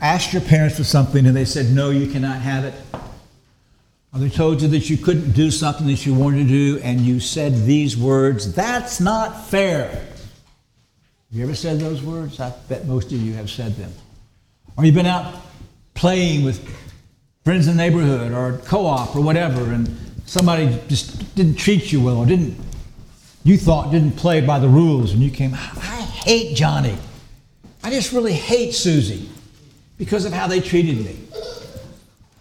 asked your parents for something and they said, no, you cannot have it? Or they told you that you couldn't do something that you wanted to do and you said these words, that's not fair. Have you ever said those words? I bet most of you have said them. Or you've been out playing with friends in the neighborhood or co-op or whatever and somebody just didn't treat you well or didn't you thought didn't play by the rules and you came, I hate Johnny. I just really hate Susie because of how they treated me.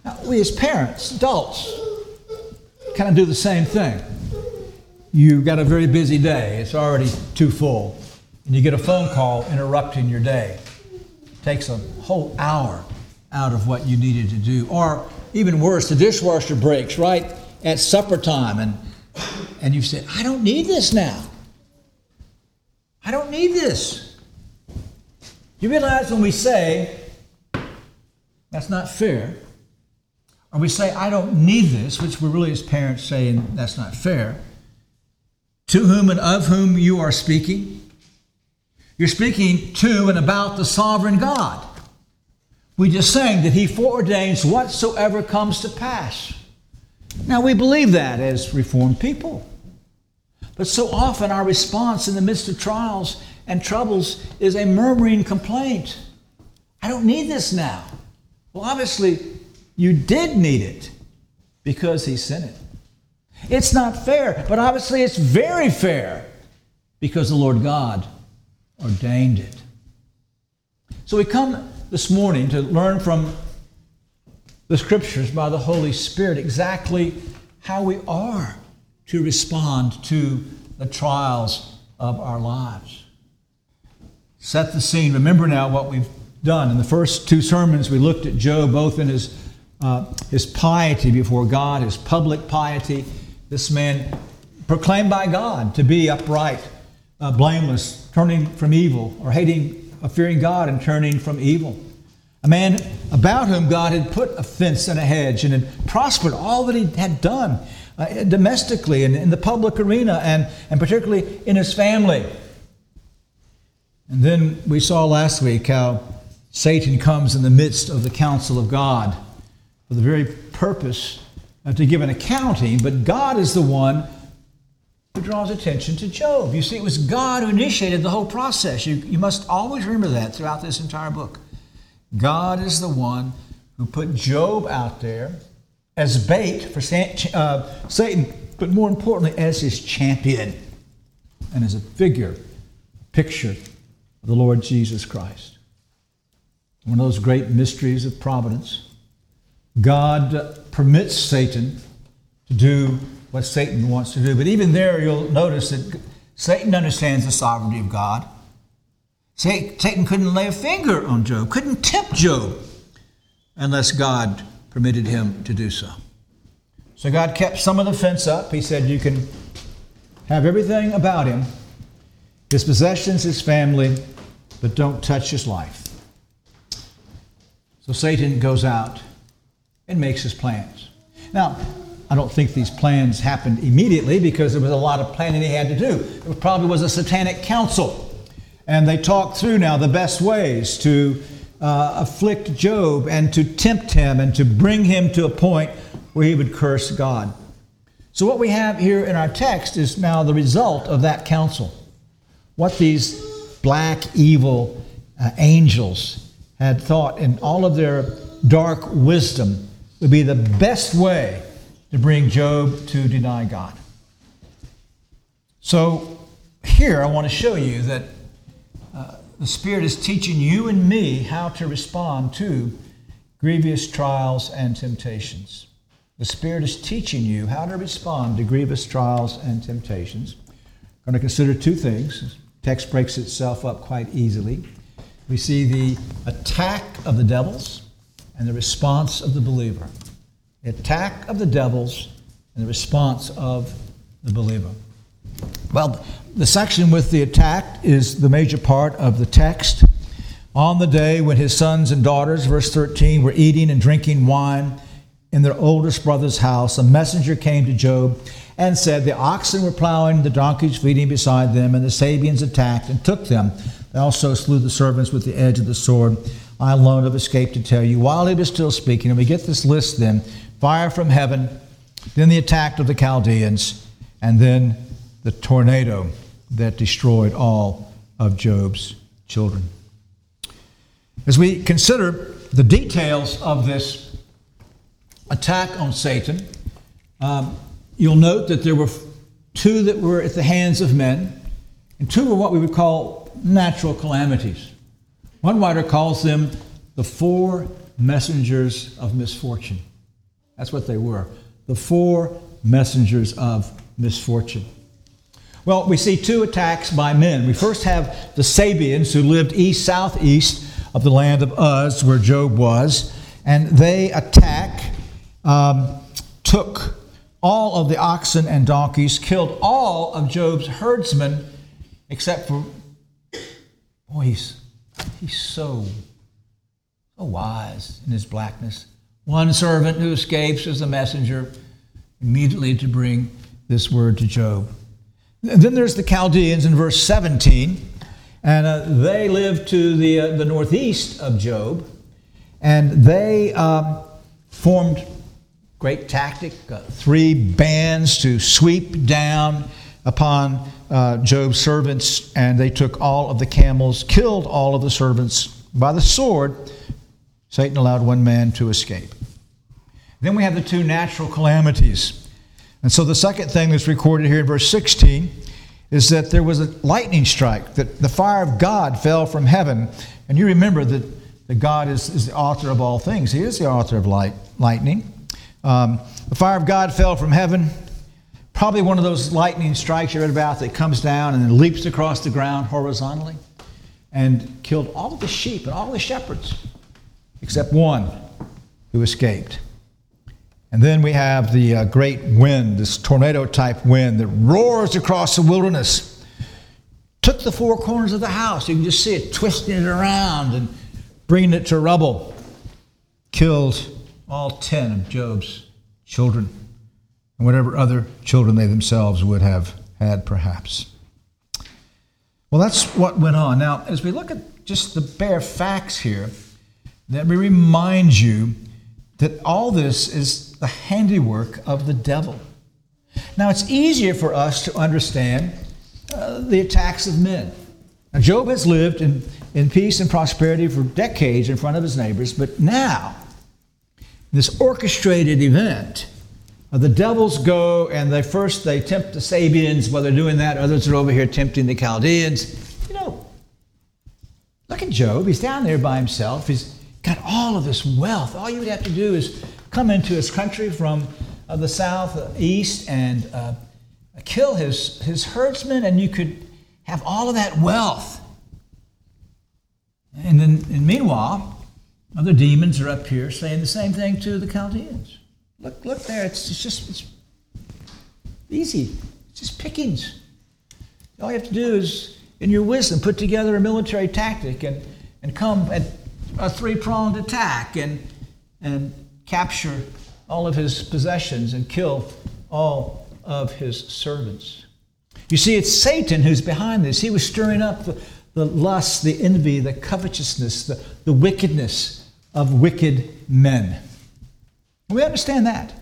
Now, we as parents, adults, kind of do the same thing. You've got a very busy day, it's already too full, and you get a phone call interrupting your day. It takes a whole hour out of what you needed to do. Or even worse, the dishwasher breaks right at supper time, and, and you said, I don't need this now. I don't need this. You realize when we say, that's not fair. Or we say, I don't need this, which we're really as parents saying that's not fair. To whom and of whom you are speaking. You're speaking to and about the sovereign God. We just sang that He foreordains whatsoever comes to pass. Now, we believe that as Reformed people. But so often our response in the midst of trials and troubles is a murmuring complaint. I don't need this now. Well, obviously, you did need it because he sent it. It's not fair, but obviously it's very fair because the Lord God ordained it. So we come this morning to learn from the scriptures by the Holy Spirit exactly how we are to respond to the trials of our lives. Set the scene. Remember now what we've done. In the first two sermons, we looked at Job both in his, uh, his piety before God, his public piety. This man proclaimed by God to be upright, uh, blameless, turning from evil, or hating, uh, fearing God and turning from evil. A man about whom God had put a fence and a hedge and had prospered all that he had done uh, domestically and in the public arena and, and particularly in his family. And then we saw last week how Satan comes in the midst of the counsel of God for the very purpose to give an accounting, but God is the one who draws attention to Job. You see, it was God who initiated the whole process. You, you must always remember that throughout this entire book. God is the one who put Job out there as bait for uh, Satan, but more importantly, as his champion and as a figure, picture of the Lord Jesus Christ one of those great mysteries of providence. God permits Satan to do what Satan wants to do. But even there, you'll notice that Satan understands the sovereignty of God. Satan couldn't lay a finger on Job, couldn't tempt Job unless God permitted him to do so. So God kept some of the fence up. He said, You can have everything about him his possessions, his family, but don't touch his life. So Satan goes out and makes his plans. Now, I don't think these plans happened immediately because there was a lot of planning he had to do. It probably was a satanic council. And they talked through now the best ways to uh, afflict Job and to tempt him and to bring him to a point where he would curse God. So, what we have here in our text is now the result of that council. What these black, evil uh, angels had thought in all of their dark wisdom would be the best way to bring Job to deny God. So, here I want to show you that uh, the Spirit is teaching you and me how to respond to grievous trials and temptations. The Spirit is teaching you how to respond to grievous trials and temptations. I'm going to consider two things. Text breaks itself up quite easily. We see the attack of the devils and the response of the believer. The attack of the devils and the response of the believer. Well, the section with the attack is the major part of the text. On the day when his sons and daughters, verse 13, were eating and drinking wine in their oldest brother's house, a messenger came to Job and said, The oxen were plowing, the donkeys feeding beside them, and the Sabeans attacked and took them. They also slew the servants with the edge of the sword. I alone have escaped to tell you. While he was still speaking, and we get this list then fire from heaven, then the attack of the Chaldeans, and then the tornado that destroyed all of Job's children. As we consider the details of this attack on Satan, um, you'll note that there were two that were at the hands of men, and two were what we would call natural calamities. One writer calls them the four messengers of misfortune. That's what they were the four messengers of misfortune. Well, we see two attacks by men. We first have the Sabeans who lived east southeast of the land of Uz, where Job was, and they attack, um, took all of the oxen and donkeys, killed all of Job's herdsmen, except for, boy, he's, he's so, so wise in his blackness. One servant who escapes as a messenger immediately to bring this word to Job. And then there's the Chaldeans in verse 17, and uh, they live to the, uh, the northeast of Job, and they um, formed great tactic, uh, three bands to sweep down upon uh, Job's servants, and they took all of the camels, killed all of the servants by the sword. Satan allowed one man to escape. Then we have the two natural calamities. And so the second thing that's recorded here in verse 16 is that there was a lightning strike, that the fire of God fell from heaven. And you remember that, that God is, is the author of all things, He is the author of light, lightning. Um, the fire of God fell from heaven. Probably one of those lightning strikes you read about that comes down and then leaps across the ground horizontally and killed all the sheep and all the shepherds except one who escaped. And then we have the uh, great wind, this tornado type wind that roars across the wilderness. Took the four corners of the house. You can just see it twisting it around and bringing it to rubble. Killed all 10 of Job's children and whatever other children they themselves would have had, perhaps. Well, that's what went on. Now, as we look at just the bare facts here, let me remind you that all this is the handiwork of the devil. Now, it's easier for us to understand uh, the attacks of men. Now, Job has lived in, in peace and prosperity for decades in front of his neighbors, but now, this orchestrated event, the devils go and they first they tempt the Sabeans while they're doing that. Others are over here tempting the Chaldeans. You know, look at Job. He's down there by himself. He's got all of this wealth. All you would have to do is come into his country from uh, the south, uh, east, and uh, kill his, his herdsmen, and you could have all of that wealth. And then, and meanwhile, other demons are up here saying the same thing to the Chaldeans. Look, look there. It's, it's just it's easy. It's just pickings. All you have to do is, in your wisdom, put together a military tactic and, and come at a three pronged attack and, and capture all of his possessions and kill all of his servants. You see, it's Satan who's behind this. He was stirring up the, the lust, the envy, the covetousness, the, the wickedness of wicked men. We understand that.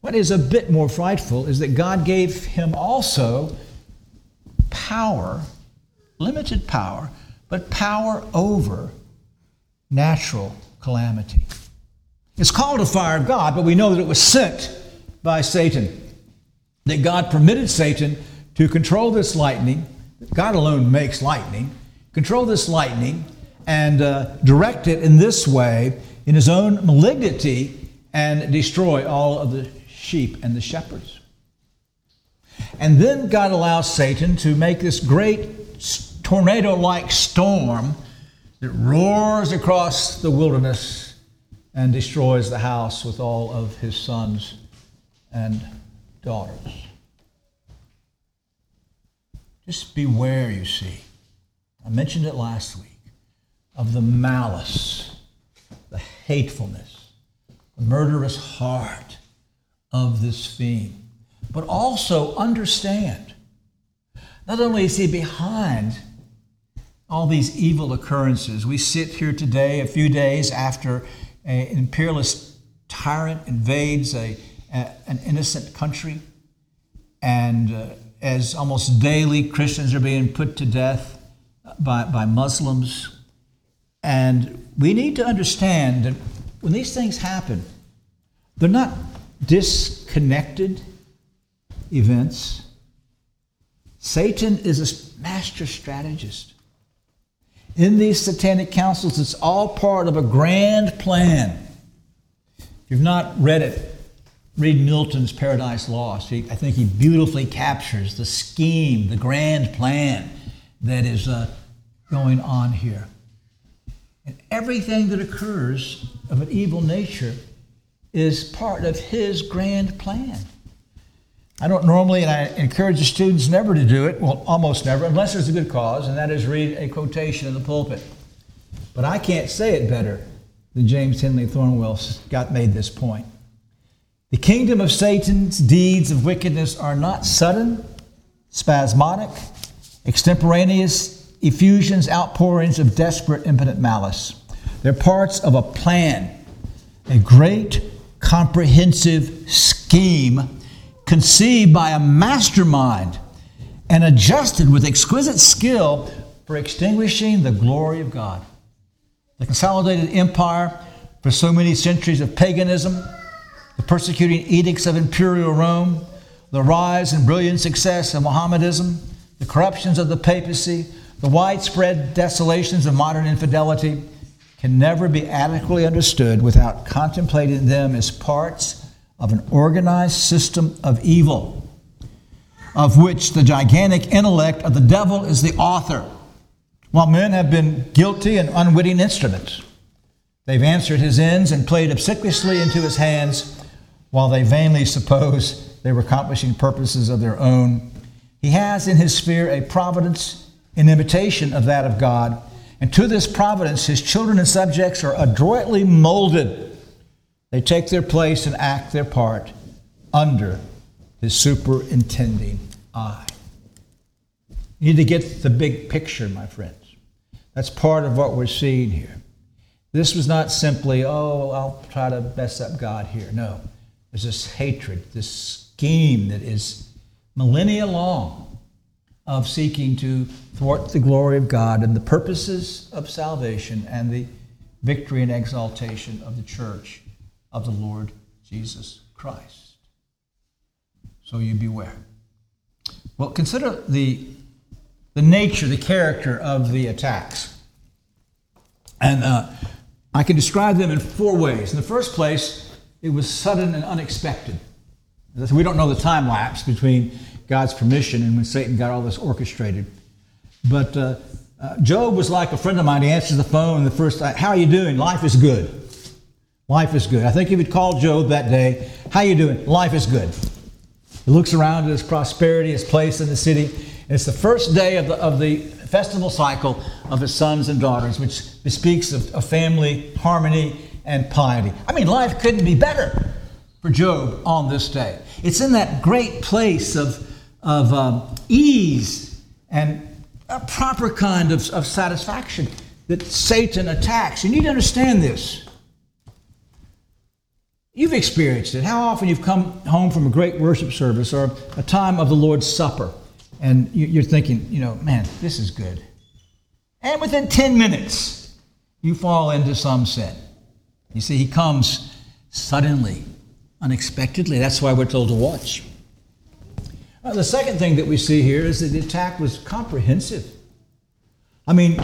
What is a bit more frightful is that God gave him also power, limited power, but power over natural calamity. It's called a fire of God, but we know that it was sent by Satan. That God permitted Satan to control this lightning. God alone makes lightning. Control this lightning and uh, direct it in this way in his own malignity and destroy all of the sheep and the shepherds. And then God allows Satan to make this great tornado like storm that roars across the wilderness and destroys the house with all of his sons and daughters. Just beware, you see. I mentioned it last week of the malice, hatefulness, the murderous heart of this fiend. But also understand, not only is he behind all these evil occurrences, we sit here today, a few days after an imperialist tyrant invades a, a an innocent country, and uh, as almost daily Christians are being put to death by, by Muslims. And we need to understand that when these things happen, they're not disconnected events. Satan is a master strategist. In these satanic councils, it's all part of a grand plan. If you've not read it, read Milton's Paradise Lost. He, I think he beautifully captures the scheme, the grand plan that is uh, going on here. And everything that occurs of an evil nature is part of his grand plan. I don't normally, and I encourage the students never to do it, well, almost never, unless there's a good cause, and that is read a quotation in the pulpit. But I can't say it better than James Henley Thornwell got made this point. The kingdom of Satan's deeds of wickedness are not sudden, spasmodic, extemporaneous effusions, outpourings of desperate, impotent malice. They're parts of a plan, a great, comprehensive scheme conceived by a mastermind and adjusted with exquisite skill for extinguishing the glory of God. The consolidated empire for so many centuries of paganism the persecuting edicts of imperial Rome, the rise and brilliant success of Mohammedanism, the corruptions of the papacy, the widespread desolations of modern infidelity can never be adequately understood without contemplating them as parts of an organized system of evil, of which the gigantic intellect of the devil is the author, while men have been guilty and unwitting instruments. They've answered his ends and played obsequiously into his hands while they vainly suppose they were accomplishing purposes of their own. He has in his sphere a providence in imitation of that of God. And to this providence, his children and subjects are adroitly molded. They take their place and act their part under his superintending eye. You need to get the big picture, my friends. That's part of what we're seeing here. This was not simply, oh, I'll try to mess up God here. No. There's this hatred, this scheme that is millennia long of seeking to thwart the glory of God and the purposes of salvation and the victory and exaltation of the church of the Lord Jesus Christ. So you beware. Well, consider the, the nature, the character of the attacks. And uh, I can describe them in four ways. In the first place, it was sudden and unexpected. We don't know the time lapse between God's permission and when Satan got all this orchestrated. But uh, uh, Job was like a friend of mine. He answers the phone the first time, How are you doing? Life is good. Life is good. I think he would call Job that day, How are you doing? Life is good. He looks around at his prosperity, his place in the city. And it's the first day of the, of the festival cycle of his sons and daughters, which bespeaks of, of family harmony and piety. I mean, life couldn't be better for Job on this day. It's in that great place of, of um, ease and a proper kind of, of satisfaction that Satan attacks. You need to understand this. You've experienced it. How often you've come home from a great worship service or a time of the Lord's Supper, and you're thinking, you know, man, this is good. And within 10 minutes, you fall into some sin. You see, he comes suddenly, unexpectedly. That's why we're told to watch. Uh, the second thing that we see here is that the attack was comprehensive. I mean,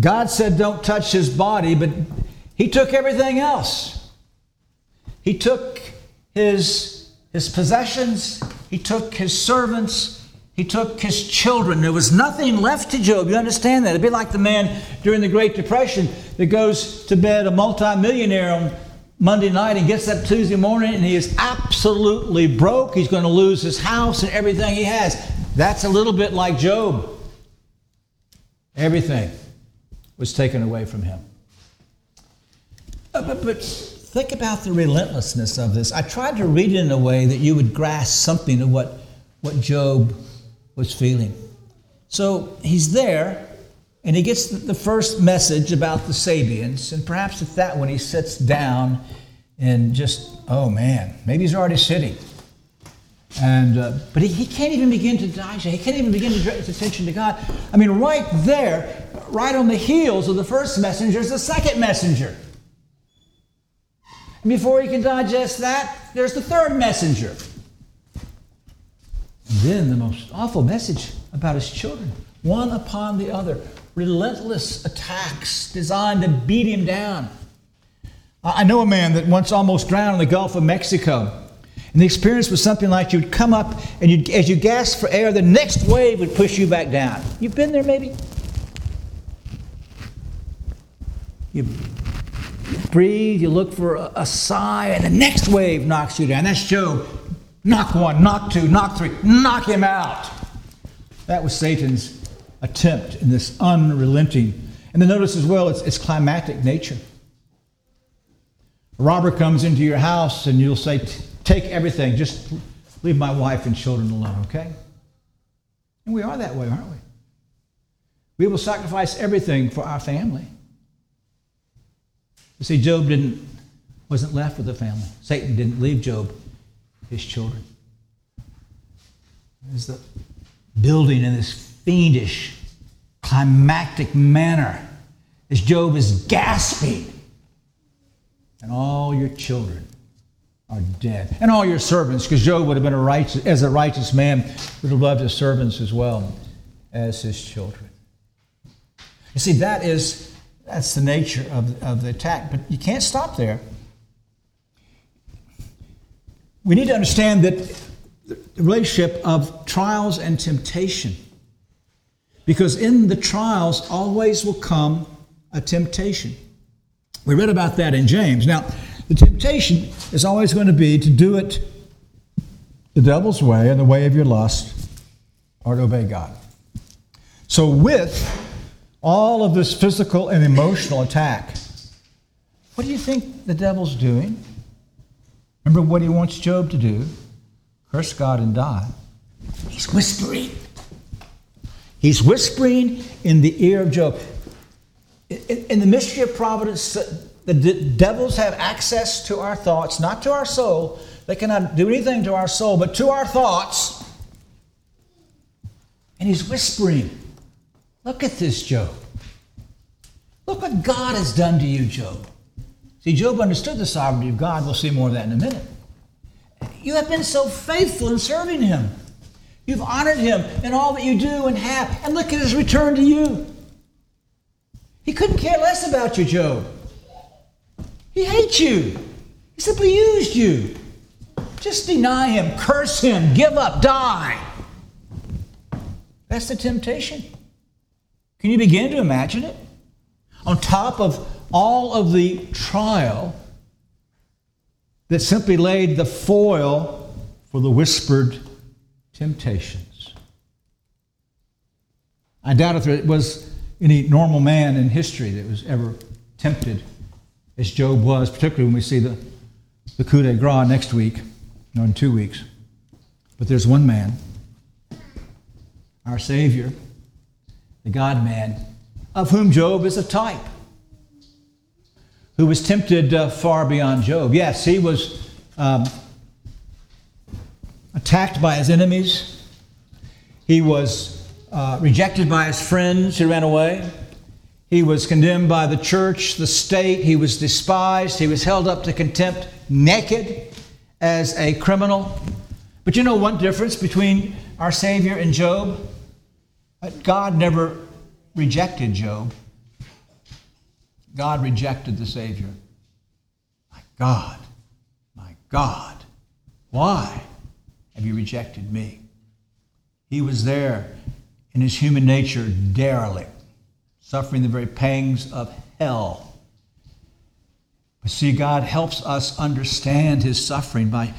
God said, don't touch his body, but he took everything else. He took his, his possessions, he took his servants, He took his children. There was nothing left to Job. You understand that? It'd be like the man during the Great Depression that goes to bed a multimillionaire on Monday night and gets up Tuesday morning and he is absolutely broke. He's going to lose his house and everything he has. That's a little bit like Job. Everything was taken away from him. Uh, but, but think about the relentlessness of this. I tried to read it in a way that you would grasp something of what, what Job was feeling. So he's there, and he gets the first message about the Sabeans, and perhaps at that one he sits down and just, oh man, maybe he's already sitting. And, uh, but he, he can't even begin to digest. He can't even begin to direct his attention to God. I mean, right there, right on the heels of the first messenger is the second messenger. And before he can digest that, there's the third messenger. And then the most awful message about his children, one upon the other, relentless attacks designed to beat him down. I know a man that once almost drowned in the Gulf of Mexico. And the experience was something like you'd come up and as you gasped for air, the next wave would push you back down. You've been there maybe? You breathe, you look for a, a sigh, and the next wave knocks you down. That's Job Knock one, knock two, knock three, knock him out. That was Satan's attempt in this unrelenting. And then notice as well its, its climactic nature. A robber comes into your house and you'll say, Take everything, just leave my wife and children alone, okay? And we are that way, aren't we? We will sacrifice everything for our family. You see, Job didn't, wasn't left with a family. Satan didn't leave Job his children. There's the building in this fiendish, climactic manner as Job is gasping. And all your children are dead. And all your servants, because Job would have been a righteous, as a righteous man, would have loved his servants as well as his children. You see, that is that's the nature of, of the attack. But you can't stop there we need to understand that the relationship of trials and temptation. Because in the trials always will come a temptation. We read about that in James. Now, the temptation is always going to be to do it the devil's way and the way of your lust or to obey God. So, with all of this physical and emotional attack, what do you think the devil's doing? Remember what he wants Job to do? Curse God and die. He's whispering. He's whispering in the ear of Job. In the mystery of providence, the devils have access to our thoughts, not to our soul. They cannot do anything to our soul, but to our thoughts. And he's whispering, Look at this, Job. Look what God has done to you, Job. See, Job understood the sovereignty of God. We'll see more of that in a minute. You have been so faithful in serving Him. You've honored Him in all that you do and have. And look at His return to you. He couldn't care less about you, Job. He hates you. He simply used you. Just deny Him, curse Him, give up, die. That's the temptation. Can you begin to imagine it? On top of all of the trial that simply laid the foil for the whispered temptations. I doubt if there was any normal man in history that was ever tempted as Job was, particularly when we see the, the coup de grace next week, or in two weeks. But there's one man, our Savior, the God man, of whom Job is a type who was tempted uh, far beyond Job. Yes, he was um, attacked by his enemies. He was uh, rejected by his friends who ran away. He was condemned by the church, the state. He was despised. He was held up to contempt naked as a criminal. But you know one difference between our Savior and Job? God never rejected Job. God rejected the Savior. My God, my God, why have you rejected me? He was there in his human nature, derelict, suffering the very pangs of hell. But see, God helps us understand his suffering by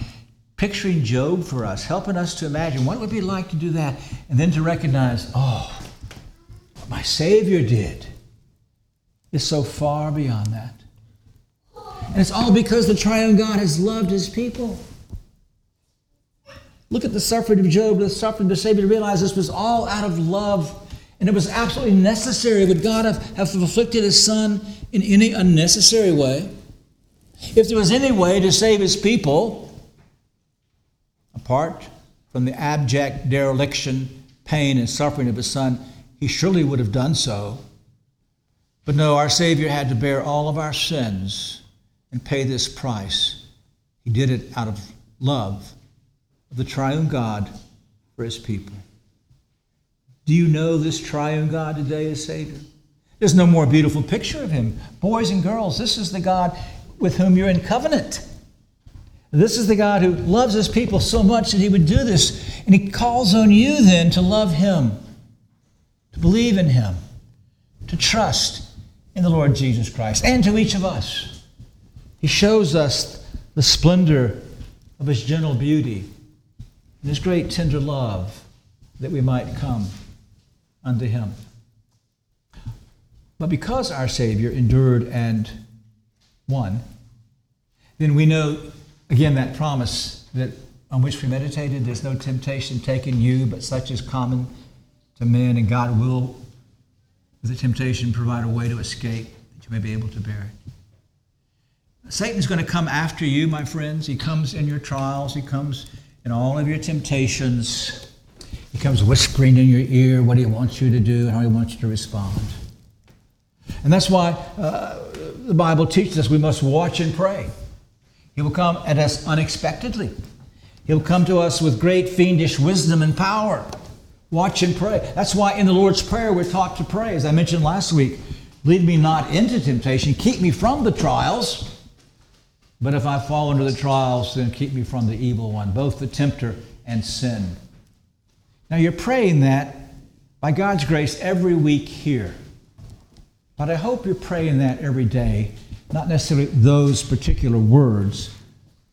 picturing Job for us, helping us to imagine what it would be like to do that, and then to recognize, oh, what my Savior did is so far beyond that. And it's all because the triune God has loved his people. Look at the suffering of Job, the suffering of the Savior, to realize this was all out of love. And it was absolutely necessary. Would God have, have afflicted his son in any unnecessary way? If there was any way to save his people, apart from the abject dereliction, pain, and suffering of his son, he surely would have done so. But no, our Savior had to bear all of our sins and pay this price. He did it out of love of the triune God for his people. Do you know this triune God today as Savior? There's no more beautiful picture of him. Boys and girls, this is the God with whom you're in covenant. This is the God who loves his people so much that he would do this. And he calls on you then to love him, to believe in him, to trust in the Lord Jesus Christ, and to each of us. He shows us the splendor of his gentle beauty and his great tender love that we might come unto him. But because our Savior endured and won, then we know again that promise that on which we meditated there's no temptation taken you but such as common to men and God will with the temptation provide a way to escape that you may be able to bear it. Satan's going to come after you, my friends. He comes in your trials, he comes in all of your temptations. He comes whispering in your ear what he wants you to do and how he wants you to respond. And that's why uh, the Bible teaches us we must watch and pray. He will come at us unexpectedly. He'll come to us with great fiendish wisdom and power. Watch and pray. That's why in the Lord's Prayer we're taught to pray. As I mentioned last week, lead me not into temptation, keep me from the trials. But if I fall into the trials, then keep me from the evil one, both the tempter and sin. Now you're praying that by God's grace every week here. But I hope you're praying that every day, not necessarily those particular words,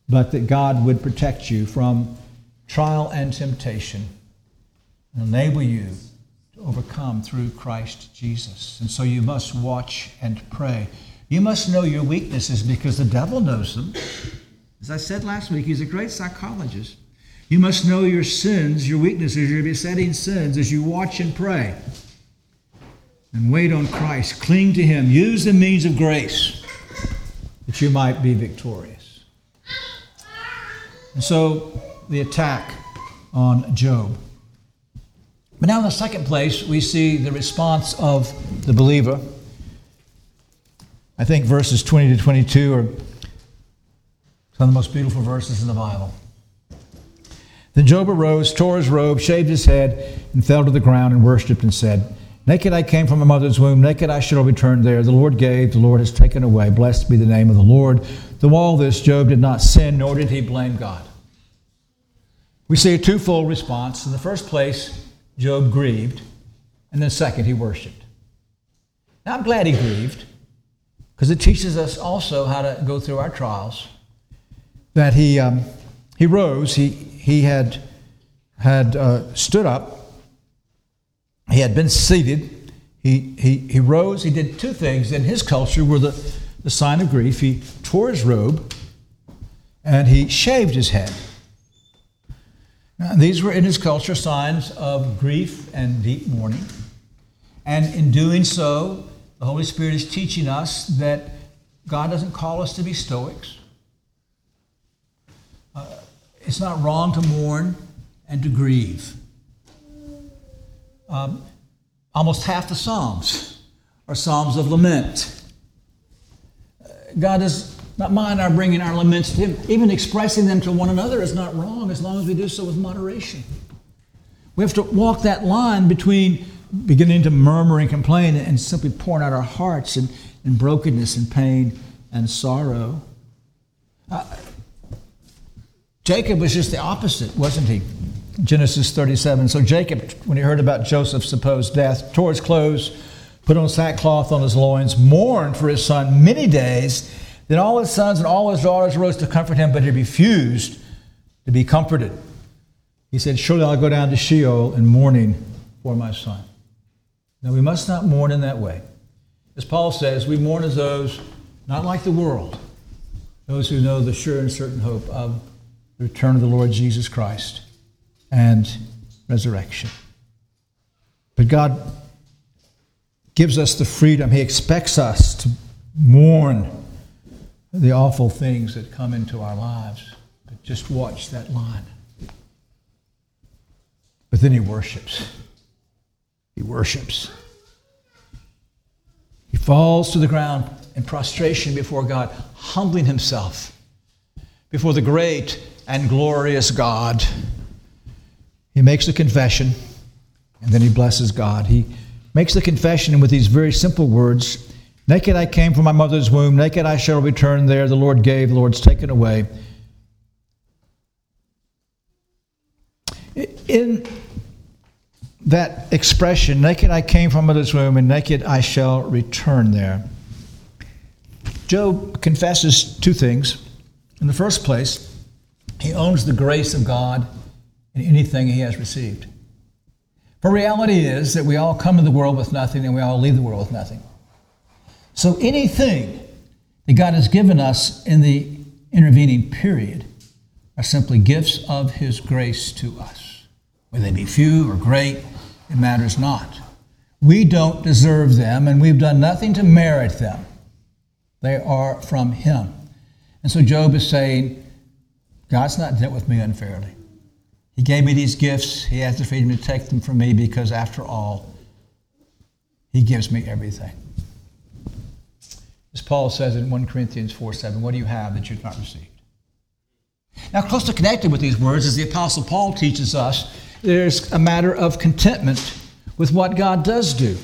but that God would protect you from trial and temptation and enable you to overcome through Christ Jesus. And so you must watch and pray. You must know your weaknesses because the devil knows them. As I said last week, he's a great psychologist. You must know your sins, your weaknesses, your besetting sins as you watch and pray. And wait on Christ. Cling to Him. Use the means of grace that you might be victorious. And so the attack on Job. But now, in the second place, we see the response of the believer. I think verses 20 to 22 are some of the most beautiful verses in the Bible. Then Job arose, tore his robe, shaved his head, and fell to the ground and worshipped and said, Naked I came from my mother's womb, naked I shall return there. The Lord gave, the Lord has taken away. Blessed be the name of the Lord. Through all this, Job did not sin, nor did he blame God. We see a twofold response. In the first place, Job grieved, and then second, he worshiped. Now, I'm glad he grieved because it teaches us also how to go through our trials. That he, um, he rose, he, he had, had uh, stood up, he had been seated, he, he, he rose, he did two things in his culture were the, the sign of grief. He tore his robe and he shaved his head. Now, these were in his culture signs of grief and deep mourning. And in doing so, the Holy Spirit is teaching us that God doesn't call us to be stoics. Uh, it's not wrong to mourn and to grieve. Um, almost half the Psalms are Psalms of lament. God does not mind our bringing our laments to Him. Even expressing them to one another is not wrong as long as we do so with moderation. We have to walk that line between beginning to murmur and complain and simply pouring out our hearts in, in brokenness and pain and sorrow. Uh, Jacob was just the opposite, wasn't he? Genesis 37. So Jacob, when he heard about Joseph's supposed death, tore his clothes, put on sackcloth on his loins, mourned for his son many days. Then all his sons and all his daughters rose to comfort him, but he refused to be comforted. He said, Surely I'll go down to Sheol in mourning for my son. Now we must not mourn in that way. As Paul says, we mourn as those not like the world, those who know the sure and certain hope of the return of the Lord Jesus Christ and resurrection. But God gives us the freedom. He expects us to mourn the awful things that come into our lives. But just watch that line. But then he worships. He worships. He falls to the ground in prostration before God, humbling himself before the great and glorious God. He makes the confession and then he blesses God. He makes the confession with these very simple words Naked I came from my mother's womb, naked I shall return there. The Lord gave, the Lord's taken away. In that expression, naked I came from mother's womb, and naked I shall return there, Job confesses two things. In the first place, he owns the grace of God in anything he has received. For reality is that we all come to the world with nothing and we all leave the world with nothing. So anything that God has given us in the intervening period are simply gifts of his grace to us. Whether they be few or great, it matters not. We don't deserve them and we've done nothing to merit them. They are from him. And so Job is saying, God's not dealt with me unfairly. He gave me these gifts. He has the freedom to take them from me because, after all, He gives me everything. As Paul says in 1 Corinthians 4 7, what do you have that you've not received? Now, closely connected with these words, is the Apostle Paul teaches us, there's a matter of contentment with what God does do.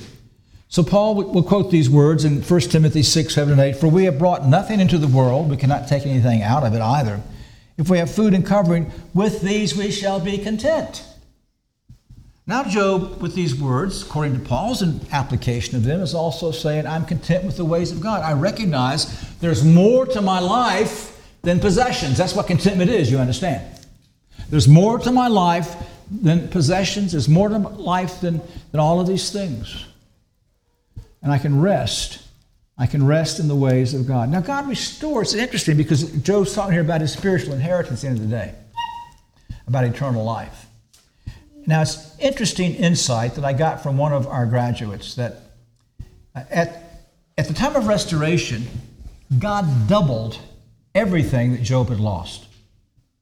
So Paul will quote these words in 1 Timothy 6, 7, and 8 For we have brought nothing into the world, we cannot take anything out of it either. If we have food and covering, with these we shall be content. Now, Job, with these words, according to Paul's application of them, is also saying, I'm content with the ways of God. I recognize there's more to my life than possessions. That's what contentment is, you understand. There's more to my life than possessions, there's more to life than, than all of these things and I can rest. I can rest in the ways of God. Now, God restores. It's interesting because Job's talking here about his spiritual inheritance at the end of the day, about eternal life. Now, it's interesting insight that I got from one of our graduates that uh, at, at the time of restoration, God doubled everything that Job had lost,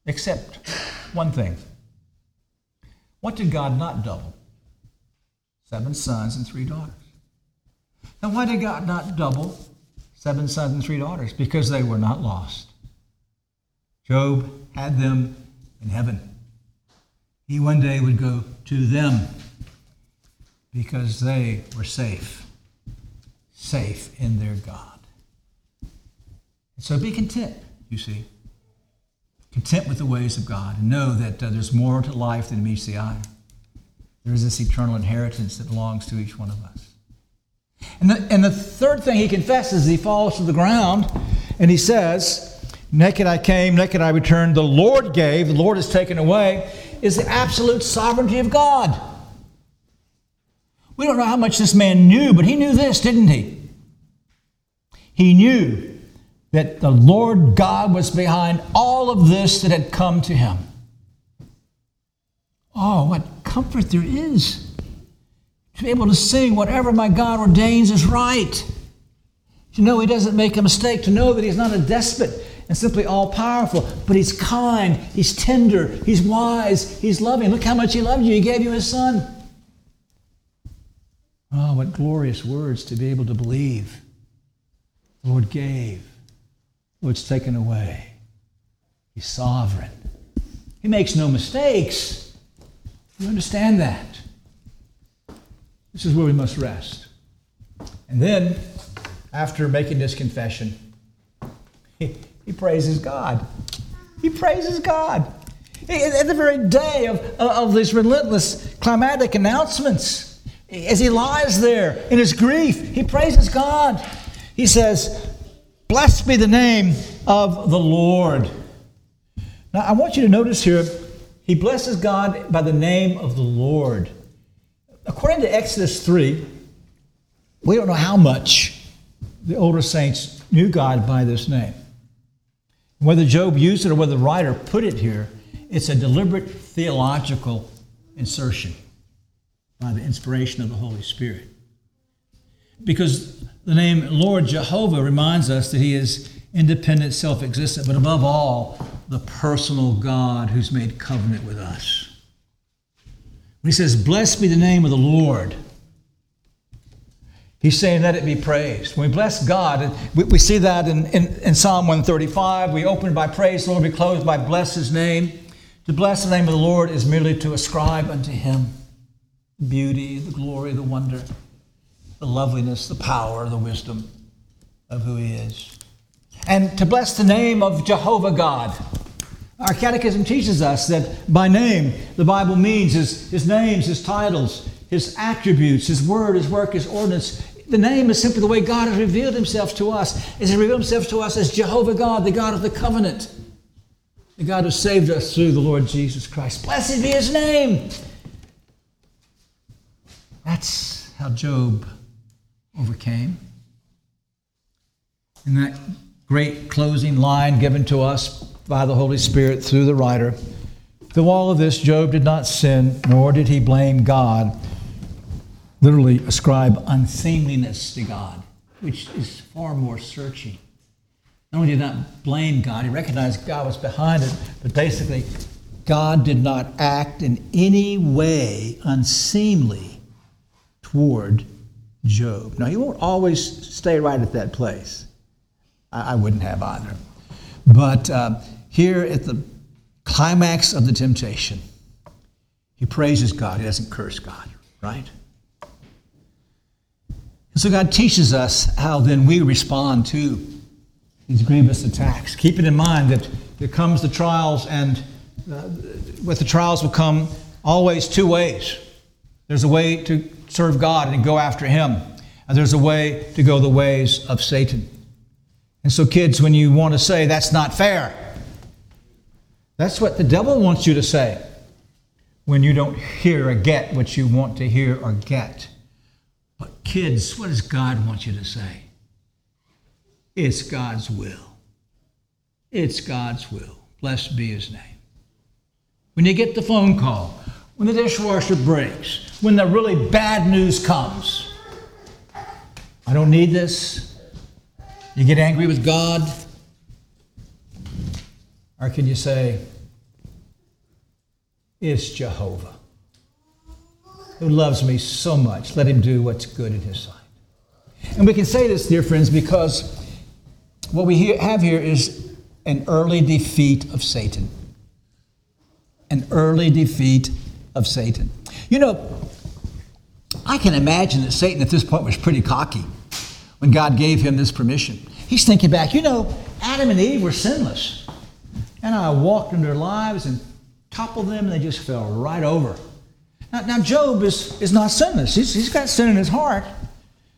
except one thing. What did God not double? Seven sons and three daughters. Now, why did God not double seven sons and three daughters? Because they were not lost. Job had them in heaven. He one day would go to them because they were safe, safe in their God. So be content, you see. Content with the ways of God and know that uh, there's more to life than meets the eye. There is this eternal inheritance that belongs to each one of us. And the, and the third thing he confesses, he falls to the ground and he says, Naked I came, naked I returned, the Lord gave, the Lord has taken away, is the absolute sovereignty of God. We don't know how much this man knew, but he knew this, didn't he? He knew that the Lord God was behind all of this that had come to him. Oh, what comfort there is to be able to sing whatever my God ordains is right. To know He doesn't make a mistake, to know that He's not a despot and simply all powerful, but He's kind, He's tender, He's wise, He's loving. Look how much He loved you. He gave you His Son. Oh, what glorious words to be able to believe. The Lord gave, the Lord's taken away. He's sovereign. He makes no mistakes. You understand that? This is where we must rest. And then, after making this confession, he, he praises God. He praises God. At the very day of, of these relentless climatic announcements, as he lies there in his grief, he praises God. He says, Blessed be the name of the Lord. Now, I want you to notice here, he blesses God by the name of the Lord. According to Exodus 3, we don't know how much the older saints knew God by this name. Whether Job used it or whether the writer put it here, it's a deliberate theological insertion by the inspiration of the Holy Spirit. Because the name Lord Jehovah reminds us that He is independent, self existent, but above all, the personal God who's made covenant with us. When He says, Blessed be the name of the Lord, He's saying, let it be praised. When we bless God, we, we see that in, in, in, Psalm 135. We open by praise, the Lord, we close by bless His name. To bless the name of the Lord is merely to ascribe unto Him beauty, the glory, the wonder, the loveliness, the power, the wisdom of who He is. And to bless the name of Jehovah God. Our catechism teaches us that by name, the Bible means his, his names, his titles, his attributes, his word, his work, his ordinance. The name is simply the way God has revealed himself to us. Is he revealed himself to us as Jehovah God, the God of the covenant, the God who saved us through the Lord Jesus Christ. Blessed be his name. That's how Job overcame. In that great closing line given to us by the Holy Spirit through the writer, through all of this, Job did not sin, nor did he blame God literally ascribe unseemliness to God, which is far more searching. Not only did not blame God, he recognized God was behind it, but basically, God did not act in any way unseemly toward Job. Now, he won't always stay right at that place. I, I wouldn't have either. But uh, here at the climax of the temptation, he praises God. He doesn't curse God, right? So God teaches us how then we respond to these grievous attacks. Keep it in mind that there comes the trials, and uh, with the trials will come always two ways. There's a way to serve God and go after Him, and there's a way to go the ways of Satan. And so, kids, when you want to say that's not fair, that's what the devil wants you to say when you don't hear or get what you want to hear or get. But, kids, what does God want you to say? It's God's will. It's God's will. Blessed be his name. When you get the phone call, when the dishwasher breaks, when the really bad news comes, I don't need this. You get angry with God. Or can you say, It's Jehovah? who loves me so much. Let him do what's good in his sight. And we can say this, dear friends, because what we have here is an early defeat of Satan. An early defeat of Satan. You know, I can imagine that Satan at this point was pretty cocky when God gave him this permission. He's thinking back, you know, Adam and Eve were sinless. And I walked in their lives and toppled them, and they just fell right over. Now, now Job is, is not sinless. He's, he's got sin in his heart.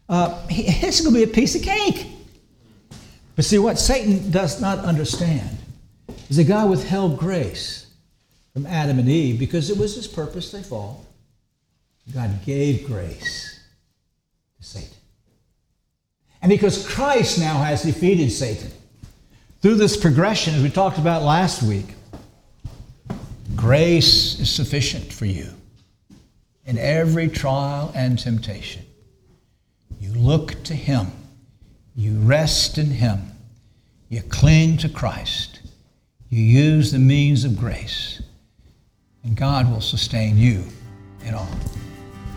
Uh, he, it's going to be a piece of cake. But see, what Satan does not understand is that God withheld grace from Adam and Eve because it was his purpose they fall. God gave grace to Satan. And because Christ now has defeated Satan, through this progression, as we talked about last week, grace is sufficient for you in every trial and temptation. You look to Him, you rest in Him, you cling to Christ, you use the means of grace, and God will sustain you in all.